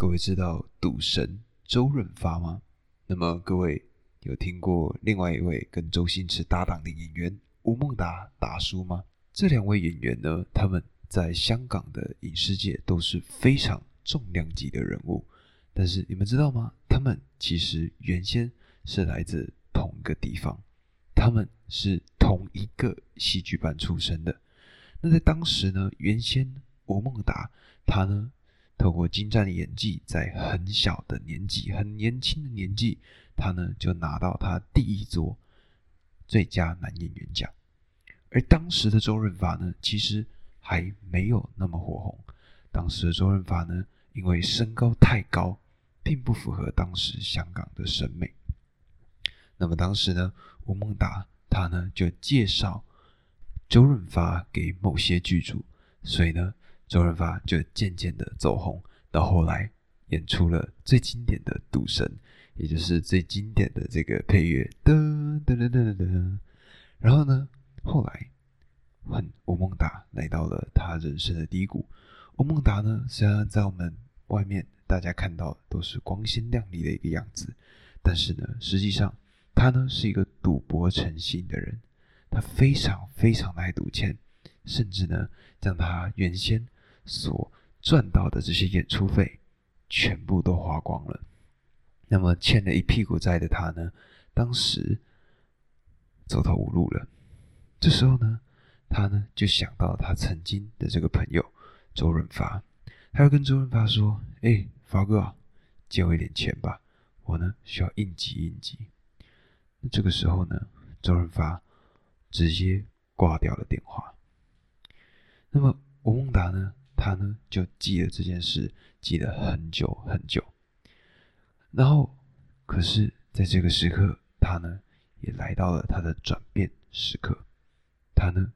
各位知道赌神周润发吗？那么各位有听过另外一位跟周星驰搭档的演员吴孟达达叔吗？这两位演员呢，他们在香港的影视界都是非常重量级的人物。但是你们知道吗？他们其实原先是来自同一个地方，他们是同一个戏剧班出身的。那在当时呢，原先吴孟达他呢。透过精湛的演技，在很小的年纪、很年轻的年纪，他呢就拿到他第一座最佳男演员奖。而当时的周润发呢，其实还没有那么火红。当时的周润发呢，因为身高太高，并不符合当时香港的审美。那么当时呢，吴孟达他呢就介绍周润发给某些剧组，所以呢。周润发就渐渐的走红，到后来演出了最经典的《赌神》，也就是最经典的这个配乐，噔噔噔噔噔噔。然后呢，后来，换吴孟达来到了他人生的低谷。吴孟达呢，虽然在我们外面大家看到都是光鲜亮丽的一个样子，但是呢，实际上他呢是一个赌博成性的人，他非常非常的爱赌钱，甚至呢，将他原先所赚到的这些演出费，全部都花光了。那么欠了一屁股债的他呢，当时走投无路了。这时候呢，他呢就想到他曾经的这个朋友周润发，他要跟周润发说：“哎，发哥啊，借我一点钱吧，我呢需要应急应急。”那这个时候呢，周润发直接挂掉了电话。那么吴孟达呢？他呢就记了这件事，记了很久很久。然后，可是在这个时刻，他呢也来到了他的转变时刻。他呢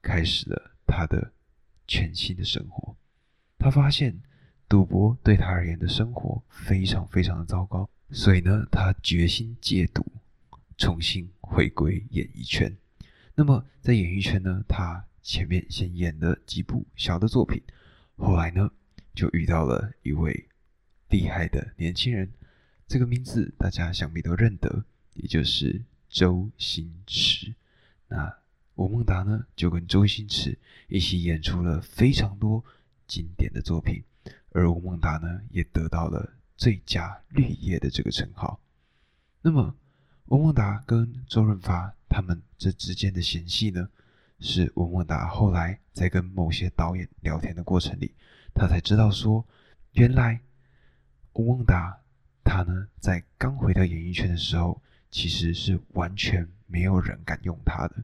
开始了他的全新的生活。他发现赌博对他而言的生活非常非常的糟糕，所以呢，他决心戒赌，重新回归演艺圈。那么在演艺圈呢，他前面先演了几部小的作品。后来呢，就遇到了一位厉害的年轻人，这个名字大家想必都认得，也就是周星驰。那吴孟达呢，就跟周星驰一起演出了非常多经典的作品，而吴孟达呢，也得到了最佳绿叶的这个称号。那么，吴孟达跟周润发他们这之间的嫌隙呢？是吴孟达后来在跟某些导演聊天的过程里，他才知道说，原来吴孟达他呢在刚回到演艺圈的时候，其实是完全没有人敢用他的。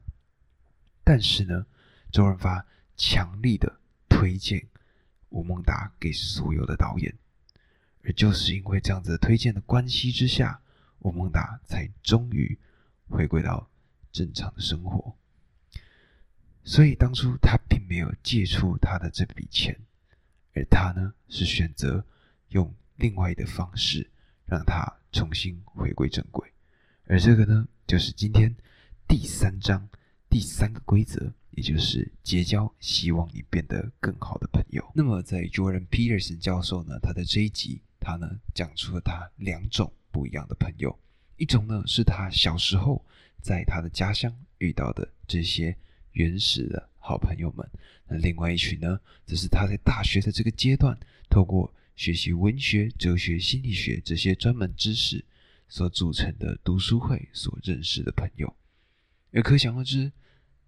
但是呢，周润发强力的推荐吴孟达给所有的导演，而就是因为这样子推荐的关系之下，吴孟达才终于回归到正常的生活。所以当初他并没有借出他的这笔钱，而他呢是选择用另外的方式让他重新回归正轨。而这个呢，就是今天第三章第三个规则，也就是结交希望你变得更好的朋友。那么在 Jordan Peterson 教授呢，他的这一集，他呢讲出了他两种不一样的朋友，一种呢是他小时候在他的家乡遇到的这些。原始的好朋友们，那另外一群呢，则是他在大学的这个阶段，透过学习文学、哲学、心理学这些专门知识所组成的读书会所认识的朋友。而可想而知，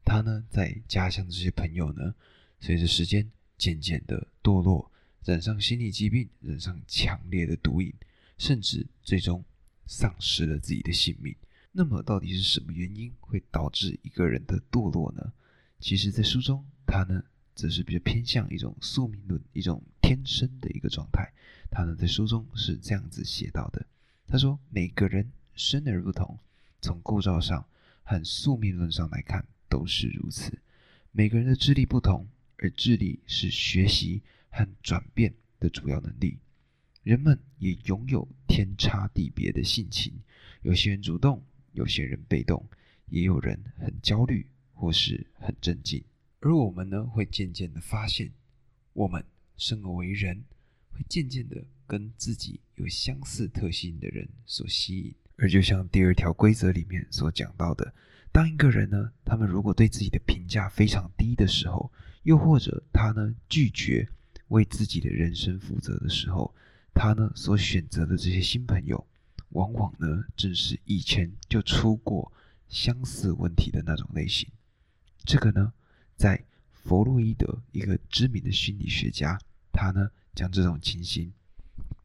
他呢在家乡的这些朋友呢，随着时间渐渐的堕落，染上心理疾病，染上强烈的毒瘾，甚至最终丧失了自己的性命。那么，到底是什么原因会导致一个人的堕落呢？其实，在书中，他呢，则是比较偏向一种宿命论，一种天生的一个状态。他呢，在书中是这样子写到的：他说，每个人生而不同，从构造上和宿命论上来看都是如此。每个人的智力不同，而智力是学习和转变的主要能力。人们也拥有天差地别的性情，有些人主动。有些人被动，也有人很焦虑或是很镇静，而我们呢，会渐渐的发现，我们生而为人，会渐渐的跟自己有相似特性的人所吸引。而就像第二条规则里面所讲到的，当一个人呢，他们如果对自己的评价非常低的时候，又或者他呢拒绝为自己的人生负责的时候，他呢所选择的这些新朋友，往往呢正是以前就出过相似问题的那种类型。这个呢，在弗洛伊德一个知名的心理学家，他呢将这种情形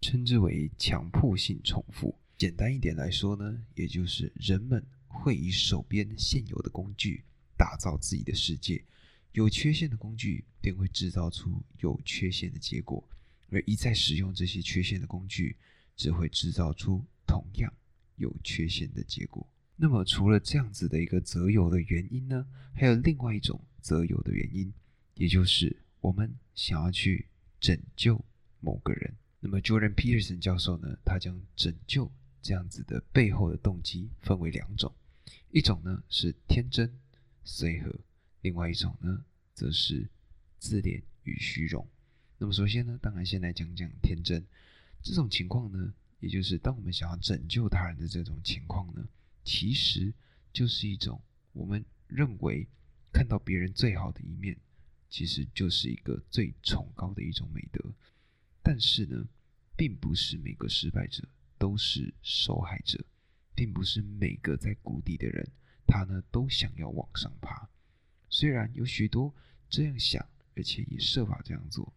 称之为强迫性重复。简单一点来说呢，也就是人们会以手边现有的工具打造自己的世界，有缺陷的工具便会制造出有缺陷的结果，而一再使用这些缺陷的工具，只会制造出同样有缺陷的结果。那么，除了这样子的一个择友的原因呢，还有另外一种择友的原因，也就是我们想要去拯救某个人。那么，Jordan Peterson 教授呢，他将拯救这样子的背后的动机分为两种，一种呢是天真随和，另外一种呢则是自恋与虚荣。那么首先呢，当然先来讲讲天真这种情况呢，也就是当我们想要拯救他人的这种情况呢，其实就是一种我们认为看到别人最好的一面，其实就是一个最崇高的一种美德。但是呢，并不是每个失败者。都是受害者，并不是每个在谷底的人，他呢都想要往上爬。虽然有许多这样想，而且也设法这样做，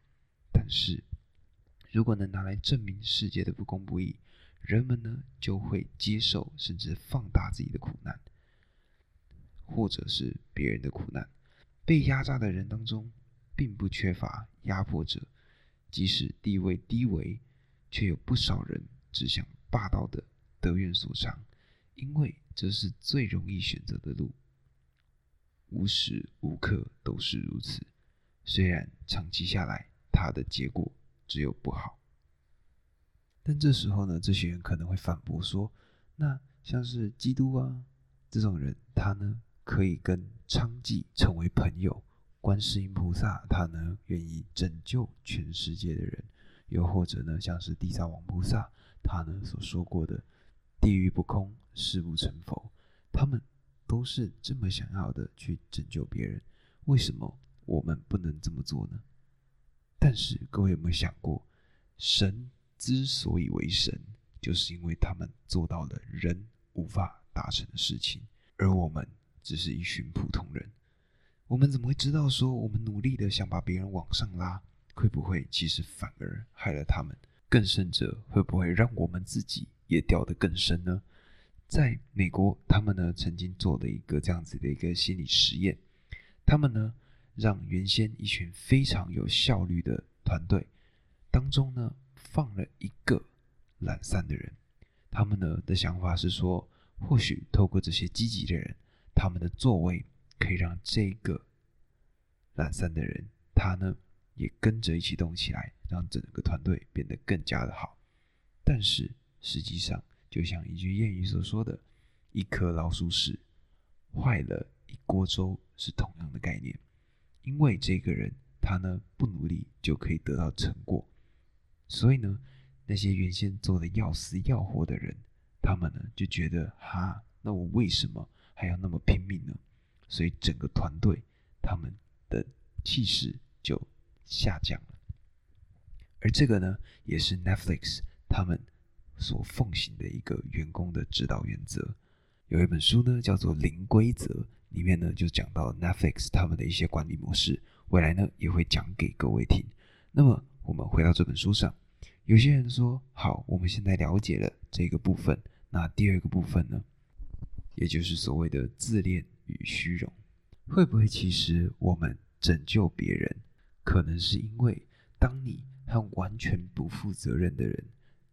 但是如果能拿来证明世界的不公不义，人们呢就会接受甚至放大自己的苦难，或者是别人的苦难。被压榨的人当中，并不缺乏压迫者，即使地位低微，却有不少人。只想霸道的得愿所偿，因为这是最容易选择的路，无时无刻都是如此。虽然长期下来，它的结果只有不好。但这时候呢，这些人可能会反驳说：“那像是基督啊这种人，他呢可以跟娼妓成为朋友；观世音菩萨，他呢愿意拯救全世界的人；又或者呢，像是地藏王菩萨。”他呢所说过的“地狱不空，誓不成佛”，他们都是这么想要的去拯救别人。为什么我们不能这么做呢？但是各位有没有想过，神之所以为神，就是因为他们做到了人无法达成的事情，而我们只是一群普通人。我们怎么会知道说我们努力的想把别人往上拉，会不会其实反而害了他们？更甚者，会不会让我们自己也掉得更深呢？在美国，他们呢曾经做了一个这样子的一个心理实验，他们呢让原先一群非常有效率的团队当中呢放了一个懒散的人，他们呢的想法是说，或许透过这些积极的人，他们的作为可以让这个懒散的人，他呢。也跟着一起动起来，让整个团队变得更加的好。但是实际上，就像一句谚语所说的，“一颗老鼠屎坏了一锅粥”是同样的概念。因为这个人他呢不努力就可以得到成果，所以呢那些原先做的要死要活的人，他们呢就觉得哈，那我为什么还要那么拼命呢？所以整个团队他们的气势就。下降了，而这个呢，也是 Netflix 他们所奉行的一个员工的指导原则。有一本书呢，叫做《零规则》，里面呢就讲到 Netflix 他们的一些管理模式。未来呢也会讲给各位听。那么我们回到这本书上，有些人说：“好，我们现在了解了这个部分，那第二个部分呢，也就是所谓的自恋与虚荣，会不会其实我们拯救别人？”可能是因为，当你和完全不负责任的人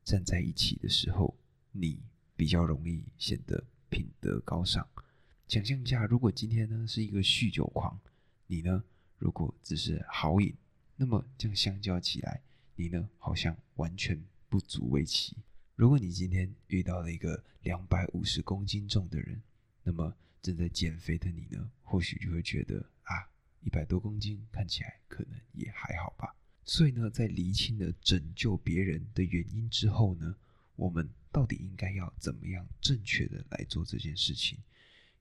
站在一起的时候，你比较容易显得品德高尚。想象一下，如果今天呢是一个酗酒狂，你呢如果只是好饮，那么这样相较起来，你呢好像完全不足为奇。如果你今天遇到了一个两百五十公斤重的人，那么正在减肥的你呢，或许就会觉得啊。一百多公斤看起来可能也还好吧。所以呢，在厘清了拯救别人的原因之后呢，我们到底应该要怎么样正确的来做这件事情？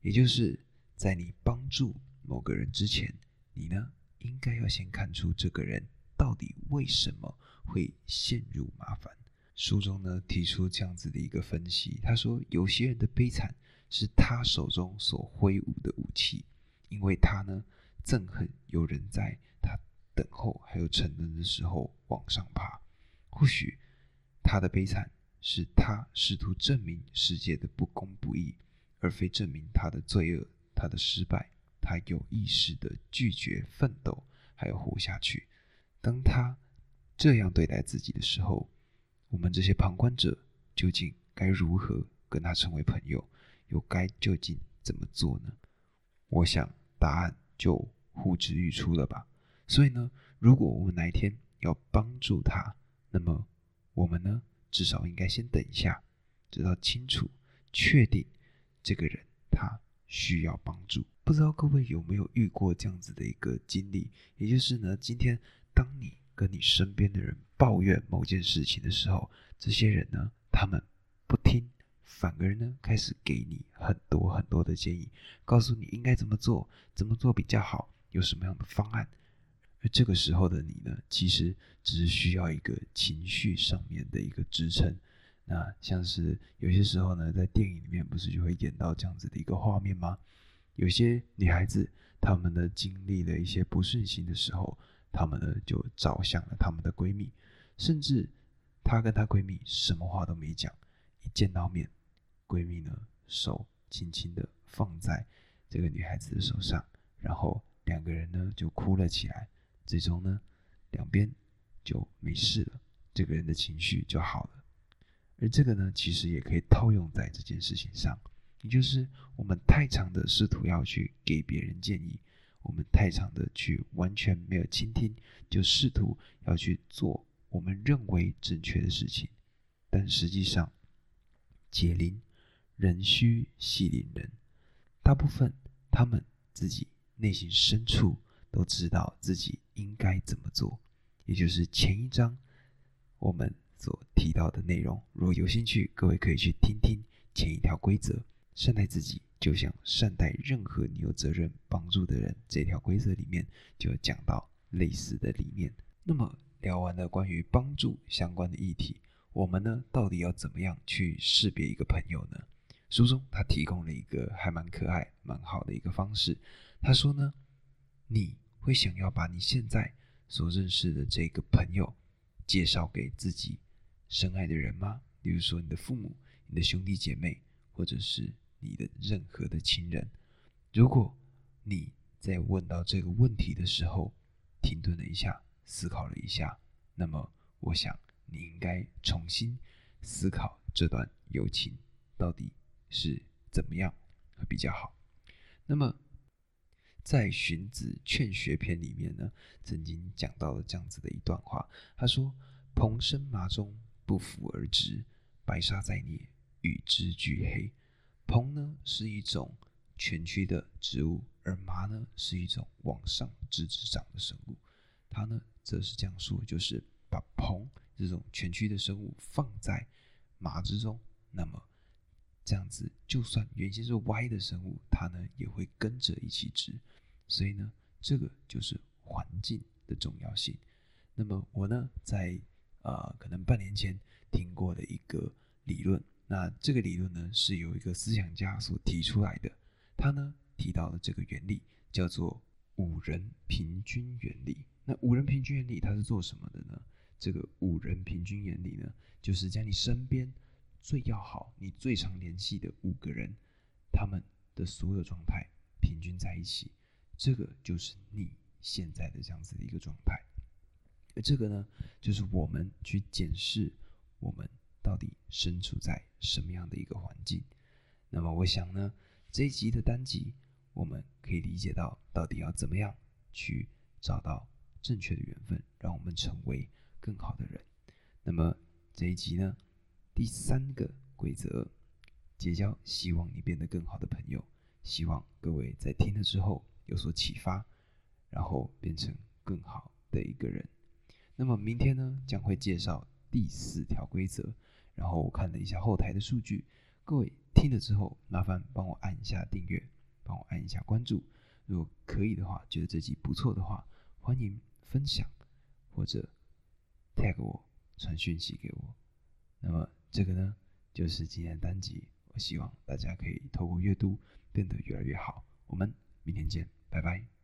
也就是在你帮助某个人之前，你呢应该要先看出这个人到底为什么会陷入麻烦。书中呢提出这样子的一个分析，他说有些人的悲惨是他手中所挥舞的武器，因为他呢憎恨有人在他等候还有沉沦的时候往上爬。或许他的悲惨是他试图证明世界的不公不义。而非证明他的罪恶、他的失败，他有意识的拒绝奋斗，还有活下去。当他这样对待自己的时候，我们这些旁观者究竟该如何跟他成为朋友？又该究竟怎么做呢？我想答案就呼之欲出了吧。所以呢，如果我们哪一天要帮助他，那么我们呢，至少应该先等一下，直到清楚、确定。这个人他需要帮助，不知道各位有没有遇过这样子的一个经历？也就是呢，今天当你跟你身边的人抱怨某件事情的时候，这些人呢，他们不听，反而呢开始给你很多很多的建议，告诉你应该怎么做，怎么做比较好，有什么样的方案。而这个时候的你呢，其实只是需要一个情绪上面的一个支撑。那像是有些时候呢，在电影里面不是就会演到这样子的一个画面吗？有些女孩子，她们呢经历了一些不顺心的时候，她们呢就找向了她们的闺蜜，甚至她跟她闺蜜什么话都没讲，一见到面，闺蜜呢手轻轻的放在这个女孩子的手上，然后两个人呢就哭了起来，最终呢两边就没事了，这个人的情绪就好了。而这个呢，其实也可以套用在这件事情上，也就是我们太常的试图要去给别人建议，我们太常的去完全没有倾听，就试图要去做我们认为正确的事情，但实际上，解铃人须系铃人，大部分他们自己内心深处都知道自己应该怎么做，也就是前一章我们。所提到的内容，如果有兴趣，各位可以去听听前一条规则：善待自己，就像善待任何你有责任帮助的人。这条规则里面就讲到类似的理念。那么聊完了关于帮助相关的议题，我们呢到底要怎么样去识别一个朋友呢？书中他提供了一个还蛮可爱、蛮好的一个方式。他说呢，你会想要把你现在所认识的这个朋友介绍给自己。深爱的人吗？比如说你的父母、你的兄弟姐妹，或者是你的任何的亲人。如果你在问到这个问题的时候停顿了一下，思考了一下，那么我想你应该重新思考这段友情到底是怎么样会比较好。那么在《荀子·劝学篇》里面呢，曾经讲到了这样子的一段话，他说：“蓬生麻中。”不服而直，白沙在涅，与之俱黑。蓬呢是一种蜷曲的植物，而麻呢是一种往上直直长的生物。它呢则是这样说，就是把蓬这种蜷曲的生物放在麻之中，那么这样子，就算原先是歪的生物，它呢也会跟着一起直。所以呢，这个就是环境的重要性。那么我呢在。呃，可能半年前听过的一个理论，那这个理论呢是由一个思想家所提出来的。他呢提到了这个原理，叫做五人平均原理。那五人平均原理它是做什么的呢？这个五人平均原理呢，就是将你身边最要好、你最常联系的五个人，他们的所有状态平均在一起，这个就是你现在的这样子的一个状态。而这个呢，就是我们去检视我们到底身处在什么样的一个环境。那么，我想呢，这一集的单集，我们可以理解到到底要怎么样去找到正确的缘分，让我们成为更好的人。那么这一集呢，第三个规则，结交希望你变得更好的朋友。希望各位在听了之后有所启发，然后变成更好的一个人。那么明天呢，将会介绍第四条规则。然后我看了一下后台的数据，各位听了之后，麻烦帮我按一下订阅，帮我按一下关注。如果可以的话，觉得这集不错的话，欢迎分享或者 tag 我，传讯息给我。那么这个呢，就是今天的单集。我希望大家可以透过阅读变得越来越好。我们明天见，拜拜。